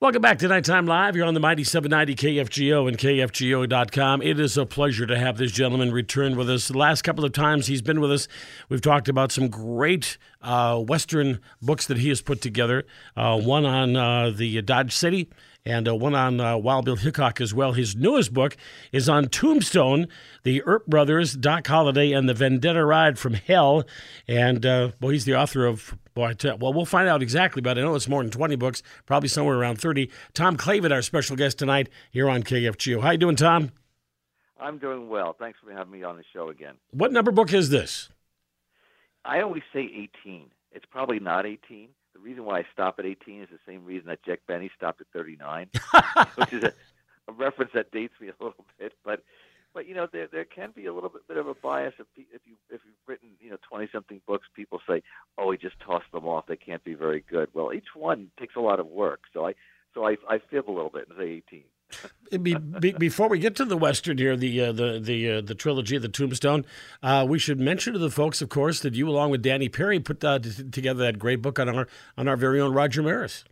Welcome back to Nighttime Live. You're on the Mighty 790 KFGO and KFGO.com. It is a pleasure to have this gentleman return with us. The last couple of times he's been with us, we've talked about some great uh, Western books that he has put together. Uh, one on uh, the Dodge City and uh, one on uh, Wild Bill Hickok as well. His newest book is on Tombstone, the Earp Brothers, Doc Holliday, and the Vendetta Ride from Hell. And, uh, well, he's the author of Boy, well, we'll find out exactly, but I know it's more than 20 books, probably somewhere around 30. Tom Clavin, our special guest tonight here on KFGO. How you doing, Tom? I'm doing well. Thanks for having me on the show again. What number book is this? I always say 18. It's probably not 18. The reason why I stop at 18 is the same reason that Jack Benny stopped at 39, which is a, a reference that dates me a little bit. But but you know there there can be a little bit, bit of a bias if if you if you've written you know 20 something books people say oh he just tossed them off. They can't be very good. Well each one takes a lot of work so I so I I fib a little bit and say 18 be, be, before we get to the western here, the uh, the the uh, the trilogy, of the Tombstone, uh, we should mention to the folks, of course, that you, along with Danny Peary, put uh, together that great book on our on our very own Roger Maris.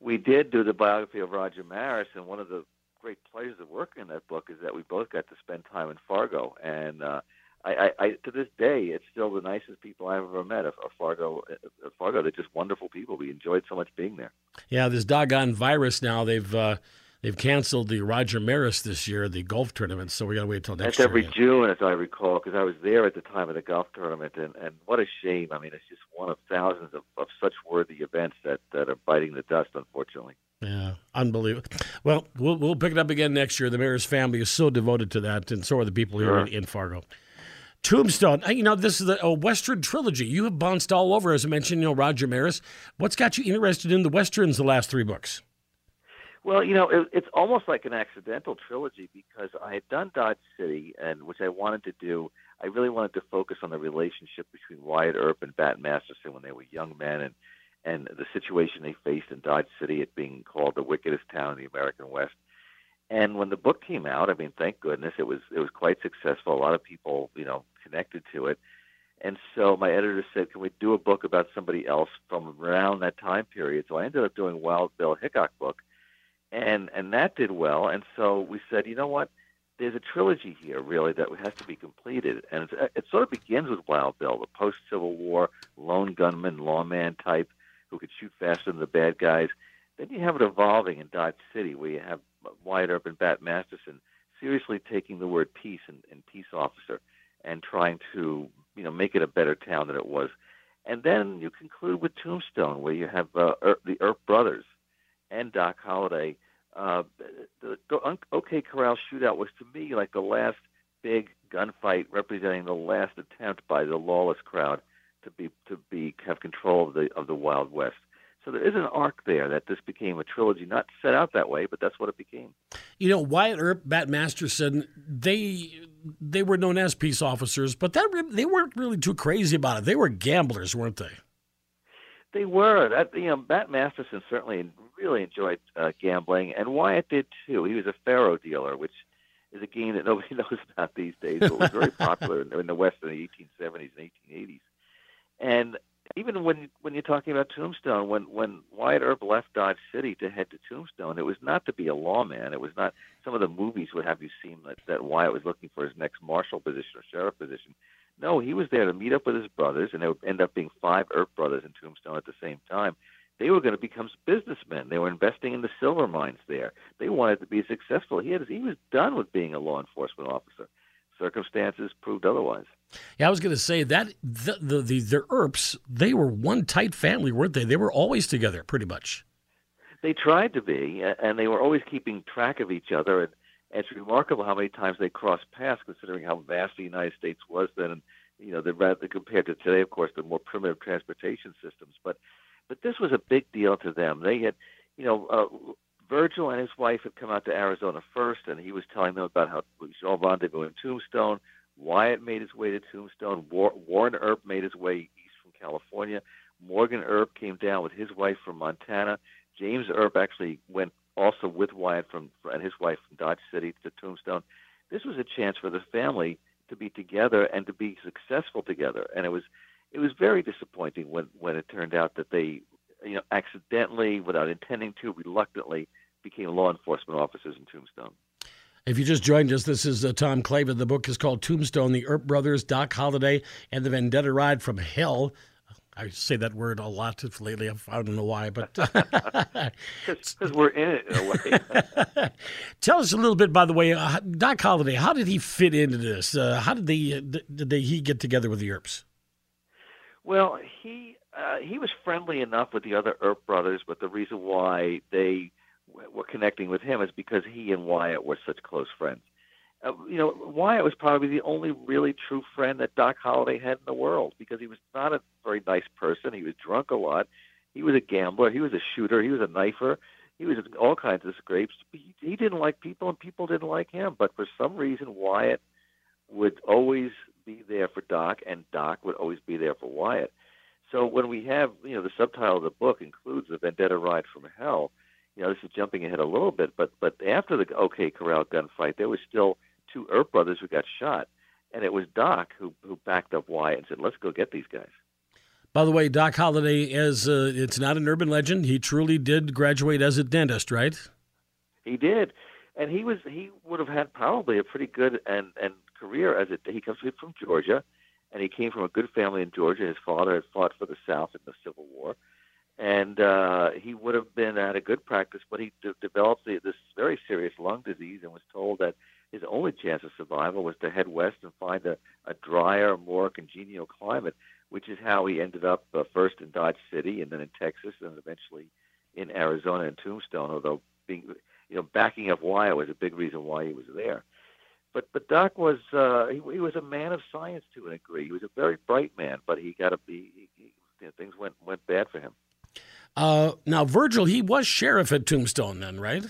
We did do the biography of Roger Maris, and one of the great pleasures of working in that book is that we both got to spend time in Fargo, and uh, I, I, I to this day, it's still the nicest people I've ever met. Of, Fargo, uh, Fargo, they're just wonderful people. We enjoyed so much being there. Yeah, this doggone virus now. They've uh, they've canceled the Roger Maris this year, the golf tournament. So we got to wait until next year. That's every year. June, as I recall, because I was there at the time of the golf tournament, and and what a shame. I mean, it's just one of thousands of, of such worthy events that that are biting the dust, unfortunately. Yeah, unbelievable. Well, we'll we'll pick it up again next year. The Maris family is so devoted to that, and so are the people here in, in Fargo. Tombstone, you know, this is a Western trilogy. You have bounced all over, as I mentioned, you know, Roger Maris. What's got you interested in the Westerns the last three books? Well, you know, it, it's almost like an accidental trilogy because I had done Dodge City, and which I wanted to do. I really wanted to focus on the relationship between Wyatt Earp and Bat Masterson when they were young men, and and the situation they faced in Dodge City, it being called the wickedest town in the American West. And when the book came out, I mean, thank goodness it was it was quite successful. A lot of people, you know, connected to it. And so my editor said, "Can we do a book about somebody else from around that time period?" So I ended up doing Wild Bill Hickok book, and and that did well. And so we said, you know what? There's a trilogy here, really, that has to be completed, and it's, it sort of begins with Wild Bill, the post Civil War lone gunman, lawman type who could shoot faster than the bad guys. Then you have it evolving in Dodge City, where you have Wyatt Earp and Bat Masterson seriously taking the word peace and, and peace officer and trying to you know make it a better town than it was. And then you conclude with Tombstone, where you have uh, er, the Earp brothers and Doc Holliday. Uh, the, the OK Corral shootout was to me like the last big gunfight representing the last attempt by the lawless crowd to be to be have control of the of the Wild West. So there is an arc there that this became a trilogy, not set out that way, but that's what it became. You know, Wyatt Earp, Bat Masterson, they they were known as peace officers, but that they weren't really too crazy about it. They were gamblers, weren't they? They were. That you know, Bat Masterson certainly really enjoyed uh, gambling, and Wyatt did too. He was a faro dealer, which is a game that nobody knows about these days, but was very popular in, in the West in the 1870s and 1880s. And even when when you're talking about Tombstone, when when Wyatt Earp left Dodge City to head to Tombstone, it was not to be a lawman. It was not. Some of the movies would have you seem that that Wyatt was looking for his next marshal position or sheriff position. No, he was there to meet up with his brothers, and there would end up being five Earp brothers in Tombstone at the same time. They were going to become businessmen. They were investing in the silver mines there. They wanted to be successful. He had he was done with being a law enforcement officer. Circumstances proved otherwise. Yeah, I was going to say that the, the the the Earps they were one tight family, weren't they? They were always together, pretty much. They tried to be, and they were always keeping track of each other. And it's remarkable how many times they crossed paths, considering how vast the United States was then. And you know, rather compared to today, of course, the more primitive transportation systems. But but this was a big deal to them. They had, you know, uh, Virgil and his wife had come out to Arizona first, and he was telling them about how should all rendezvous in Tombstone. Wyatt made his way to Tombstone. War- Warren Earp made his way east from California. Morgan Earp came down with his wife from Montana. James Earp actually went also with Wyatt from and his wife from Dodge City to Tombstone. This was a chance for the family to be together and to be successful together. And it was it was very disappointing when when it turned out that they you know, accidentally, without intending to, reluctantly, became law enforcement officers in Tombstone. If you just joined us, this is uh, Tom Clavin. The book is called Tombstone: The Earp Brothers, Doc Holliday, and the Vendetta Ride from Hell. I say that word a lot lately. I don't know why, but because we're in it in a way. Tell us a little bit, by the way, uh, Doc Holliday. How did he fit into this? Uh, how did they did they, he get together with the Earps? Well, he uh, he was friendly enough with the other Earp brothers, but the reason why they were connecting with him is because he and Wyatt were such close friends. Uh, you know, Wyatt was probably the only really true friend that Doc Holliday had in the world because he was not a very nice person. He was drunk a lot. He was a gambler. He was a shooter. He was a knifer. He was all kinds of scrapes. He, he didn't like people, and people didn't like him. But for some reason, Wyatt would always be there for Doc, and Doc would always be there for Wyatt. So when we have, you know, the subtitle of the book includes the Vendetta Ride from Hell, you know, this is jumping ahead a little bit, but but after the OK Corral gunfight, there was still two Earp brothers who got shot, and it was Doc who who backed up Wyatt and said, "Let's go get these guys." By the way, Doc Holliday is uh, it's not an urban legend. He truly did graduate as a dentist, right? He did, and he was he would have had probably a pretty good and and career as a he comes from Georgia, and he came from a good family in Georgia. His father had fought for the South in the Civil War and uh, he would have been at a good practice, but he de- developed the, this very serious lung disease and was told that his only chance of survival was to head west and find a, a drier, more congenial climate, which is how he ended up uh, first in Dodge City and then in Texas and eventually in Arizona and Tombstone. Although being, you know, backing up Wyatt was a big reason why he was there. But but Doc was uh, he, he was a man of science to a degree. He was a very bright man, but he got to be he, he, you know, things went went bad for him. Uh, now, Virgil, he was sheriff at Tombstone, then, right?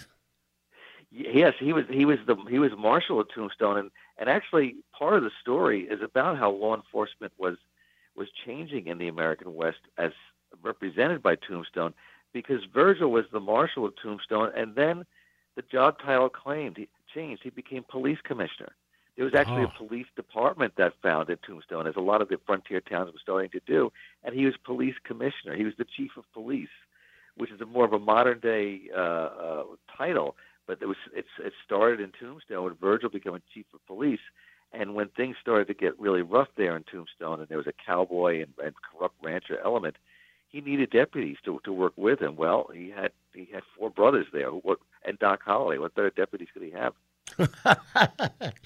Yes, he was. He was the he was marshal at Tombstone, and and actually part of the story is about how law enforcement was was changing in the American West as represented by Tombstone, because Virgil was the marshal of Tombstone, and then the job title claimed he changed. He became police commissioner. There was actually oh. a police department that founded Tombstone, as a lot of the frontier towns were starting to do, and he was police commissioner. He was the chief of police, which is a more of a modern day uh, uh, title. But it was it's it started in Tombstone with Virgil becoming chief of police, and when things started to get really rough there in Tombstone, and there was a cowboy and, and corrupt rancher element, he needed deputies to to work with him. Well, he had he had four brothers there, who, and Doc Holliday. What better deputies could he have?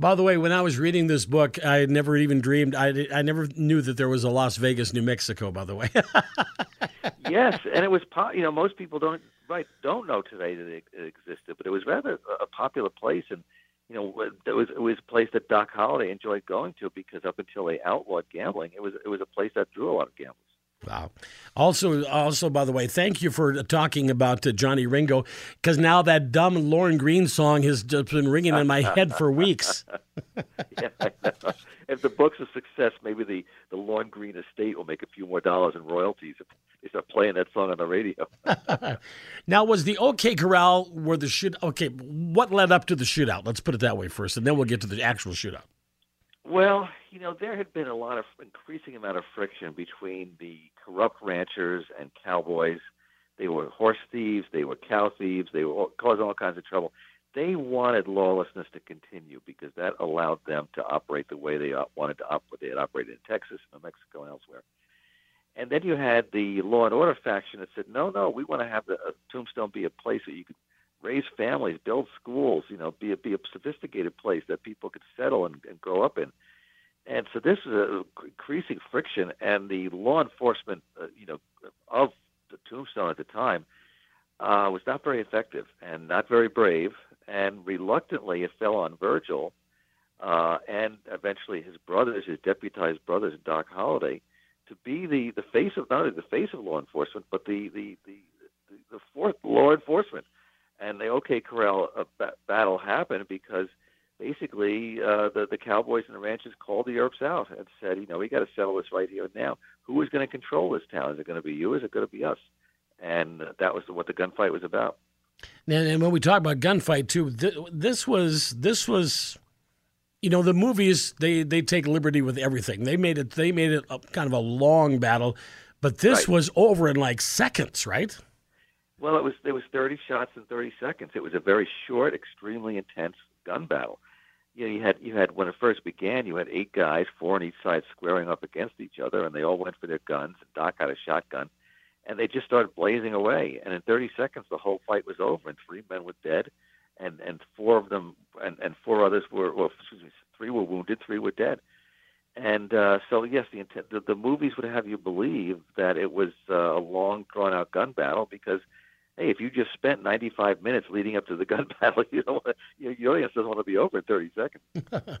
By the way, when I was reading this book, I never even dreamed. I, I never knew that there was a Las Vegas, New Mexico. By the way. yes, and it was po- you know most people don't right don't know today that it, it existed, but it was rather a popular place, and you know it was it was a place that Doc Holliday enjoyed going to because up until they outlawed gambling, it was it was a place that drew a lot of gamblers. Wow. Also, also, by the way, thank you for talking about uh, Johnny Ringo, because now that dumb Lorne Greene song has just been ringing in my head for weeks. yeah, if the book's a success, maybe the the Lorne Greene estate will make a few more dollars in royalties if they start playing that song on the radio. now, was the OK Corral where the shoot? Okay, what led up to the shootout? Let's put it that way first, and then we'll get to the actual shootout. Well, you know, there had been a lot of increasing amount of friction between the corrupt ranchers and cowboys. They were horse thieves, they were cow thieves, they were causing all kinds of trouble. They wanted lawlessness to continue because that allowed them to operate the way they wanted to operate. They had operated in Texas, New Mexico, and elsewhere. And then you had the law and order faction that said, no, no, we want to have the uh, Tombstone be a place that you could raise families, build schools, you know, be a, be a sophisticated place that people could settle and, and grow up in. And so this is a increasing friction, and the law enforcement, uh, you know, of the Tombstone at the time uh, was not very effective and not very brave, and reluctantly it fell on Virgil uh, and eventually his brothers, his deputized brothers, Doc Holliday, to be the, the face of not only the face of law enforcement, but the the the, the, the fourth law enforcement. And the OK Corral uh, battle happened because basically uh, the the Cowboys and the ranchers called the Earps out and said, you know, we got to settle this right here and now. Who is going to control this town? Is it going to be you? Is it going to be us? And that was what the gunfight was about. And, and when we talk about gunfight too, th- this was this was, you know, the movies they they take liberty with everything. They made it they made it a, kind of a long battle. But this Right. was over in like seconds, right? Well, it was there was 30 shots in 30 seconds. It was a very short, extremely intense gun battle. You know, you had you had when it first began, you had eight guys, four on each side, squaring up against each other, and they all went for their guns. And Doc had a shotgun, and they just started blazing away. And in 30 seconds, the whole fight was over, and three men were dead, and and four of them, and and four others were, well, excuse me, three were wounded, three were dead. And uh, so, yes, the, intent, the the movies would have you believe that it was uh, a long, drawn-out gun battle because hey, if you just spent 95 minutes leading up to the gun battle, you don't want you, your audience doesn't want to be over in 30 seconds.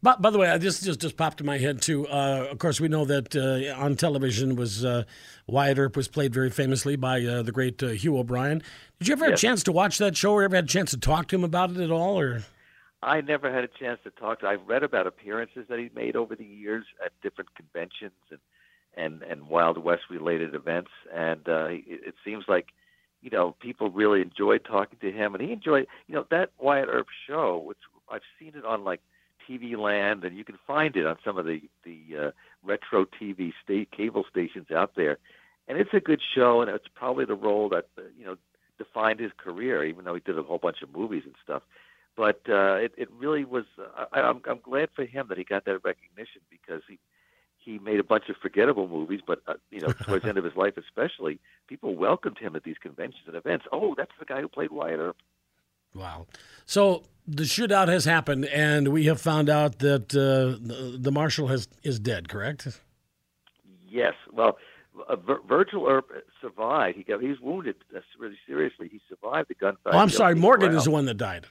But by the way, I just just popped in my head too. Uh, of course, we know that uh, on television was uh, Wyatt Earp was played very famously by uh, the great uh, Hugh O'Brian. Did you ever have a chance to watch that show, or ever had a chance to talk to him about it at all? Or I never had a chance to talk to. I've read about appearances that he's made over the years at different conventions and and and Wild West related events, and uh, it, it seems like you know people really enjoyed talking to him, and he enjoyed you know that Wyatt Earp show, which I've seen it on like TV Land, and you can find it on some of the the uh, retro TV state cable stations out there, and it's a good show, and it's probably the role that uh, you know defined his career, even though he did a whole bunch of movies and stuff but uh, it, it really was. Uh, I, I'm, I'm glad for him that he got that recognition because he he made a bunch of forgettable movies, but uh, you know, towards the end of his life, especially, people welcomed him at these conventions and events. Oh, that's the guy who played Wyatt Earp. wow! So the shootout has happened, and we have found out that uh, the, the marshal has is dead. Correct? Yes. Well, uh, Vir- Virgil Earp survived. He got he was wounded uh, really seriously. He survived the gunfight. Oh, I'm sorry. Morgan is the one that died.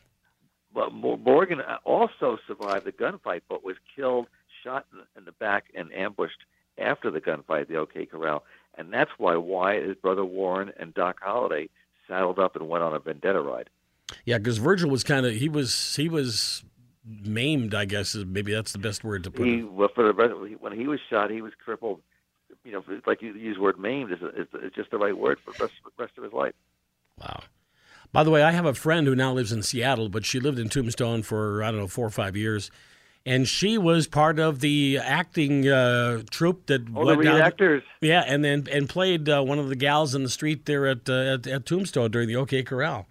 But Morgan also survived the gunfight, but was killed, shot in, in the back, and ambushed after the gunfight at the OK Corral. And that's why Wyatt, his brother Warren, and Doc Holliday saddled up and went on a vendetta ride. Yeah, because Virgil was kind of he was he was maimed. I guess maybe that's the best word to put He, it. well, for the rest, when he was shot, he was crippled. You know, like you use the word maimed is, is, is just the right word for the rest, rest of his life. Wow. By the way, I have a friend who now lives in Seattle, but she lived in Tombstone for I don't know four or five years, and she was part of the acting uh, troupe that Oh, the went down. reenactors. Yeah, and then and played uh, one of the gals in the street there at, uh, at at Tombstone during the OK Corral,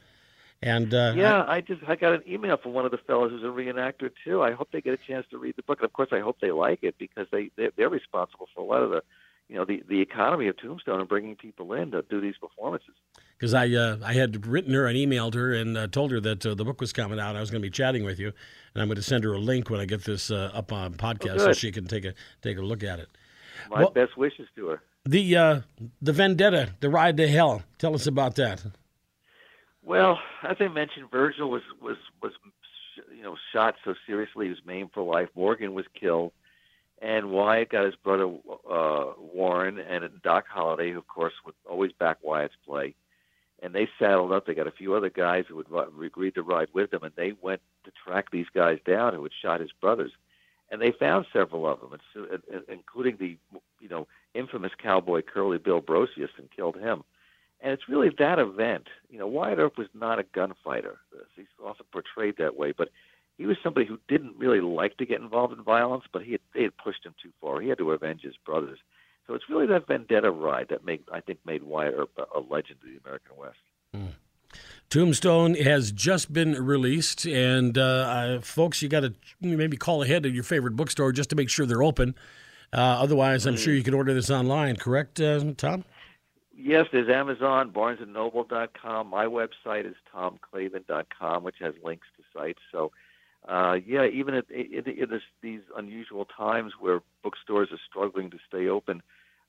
and uh, Yeah, I just I got an email from one of the fellows who's a reenactor too. I hope they get a chance to read the book, and of course, I hope they like it because they they're, they're responsible for a lot of the, you know, the the economy of Tombstone and bringing people in to do these performances. Because I uh, I had written her and emailed her and uh, told her that uh, the book was coming out. I was going to be chatting with you, and I'm going to send her a link when I get this uh, up on podcast so she can take a take a look at it. My Well- best wishes to her. The uh, the vendetta, the ride to hell. Tell us about that. Well, as I mentioned, Virgil was was was you know shot so seriously he was maimed for life. Morgan was killed, and Wyatt got his brother uh, Warren and Doc Holliday, who of course would always back Wyatt's play. And they saddled up. They got a few other guys who would agreed to ride with them, and they went to track these guys down who had shot his brothers. And they found several of them, including the you know infamous cowboy Curly Bill Brocius, and killed him. And it's really that event. You know, Wyatt Earp was not a gunfighter. He's often portrayed that way, but he was somebody who didn't really like to get involved in violence, but he had, they had pushed him too far. He had to avenge his brothers. So it's really that vendetta ride that made I think made Wyatt Earp a, a legend of the American West. Tombstone has just been released, and uh, uh, folks, you got to maybe call ahead to your favorite bookstore just to make sure they're open. Uh, otherwise, I'm sure you can order this online. Correct, uh, Tom? Yes, there's Amazon, BarnesandNoble.com. My website is TomClavin.com, which has links to sites. So, uh, yeah, even at, in, in this, these unusual times where bookstores are struggling to stay open,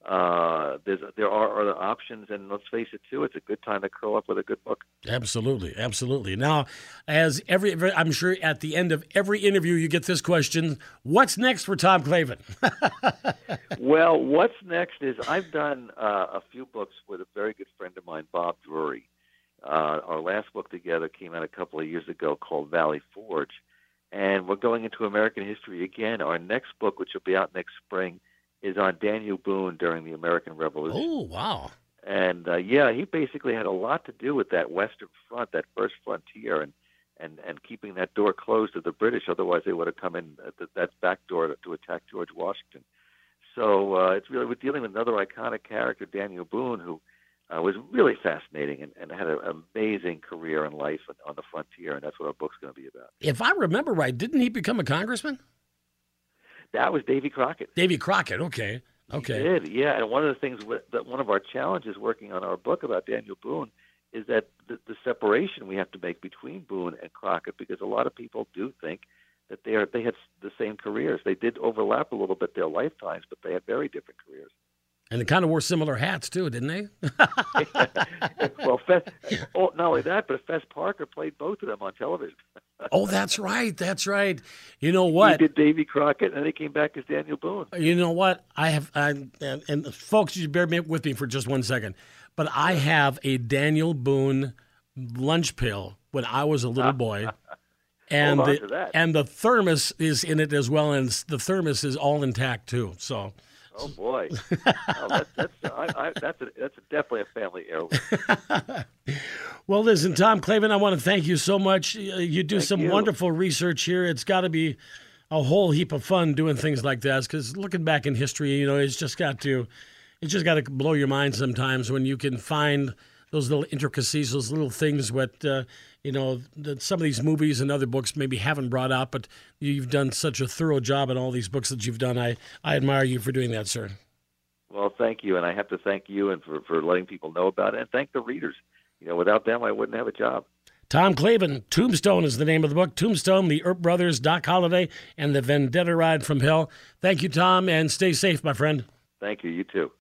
uh, there's, there are other options. And let's face it, too, it's a good time to curl up with a good book. Absolutely, absolutely. Now, as every, every- I'm sure at the end of every interview, you get this question: What's next for Tom Clavin? well, what's next is I've done uh, a few books with a very good friend of mine, Bob Drury. Uh, our last book together came out a couple of years ago called Valley Forge. And we're going into American history again. Our next book, which will be out next spring, is on Daniel Boone during the American Revolution. oh, wow! And uh, yeah, he basically had a lot to do with that Western Front, that first frontier, and and and keeping that door closed to the British. Otherwise, they would have come in at the, that back door to, to attack George Washington. So uh, it's really we're dealing with another iconic character, Daniel Boone, who uh, was really fascinating and, and had an amazing career in life on the frontier, and that's what our book's going to be about. If I remember right, didn't he become a congressman? That was Davy Crockett. Davy Crockett, okay. Okay. He did, yeah. And one of the things that one of our challenges working on our book about Daniel Boone is that the, the separation we have to make between Boone and Crockett, because a lot of people do think that they are they had the same careers. They did overlap a little bit their lifetimes, but they had very different careers. And they kind of wore similar hats too, didn't they? well, Fess, oh, not only that, but Fess Parker played both of them on television. oh, that's right. That's right. You know what? He did Davy Crockett, and then he came back as Daniel Boone. You know what? I have, I, and, and folks, you bear with me for just one second, but I have a Daniel Boone lunch pail when I was a little boy. And the, and the thermos is in it as well, and the thermos is all intact too. So Oh boy, oh, that's that's I, I, that's, a, that's definitely a family heirloom. well, listen, Tom Clavin, I want to thank you so much. Uh, you do thank some you. wonderful research here. It's got to be a whole heap of fun doing things like this because looking back in history, you know, it's just got to it's just got to blow your mind sometimes when you can find those little intricacies, those little things what uh, you know that some of these movies and other books maybe haven't brought up. But you've done such a thorough job in all these books that you've done. I I admire you for doing that, sir. Well, thank you, and I have to thank you and for for letting people know about it, and thank the readers. You know, without them, I wouldn't have a job. Tom Clavin, Tombstone is the name of the book. Tombstone, the Earp Brothers, Doc Holliday, and the Vendetta Ride from Hell. Thank you, Tom, and stay safe, my friend. Thank you. You too.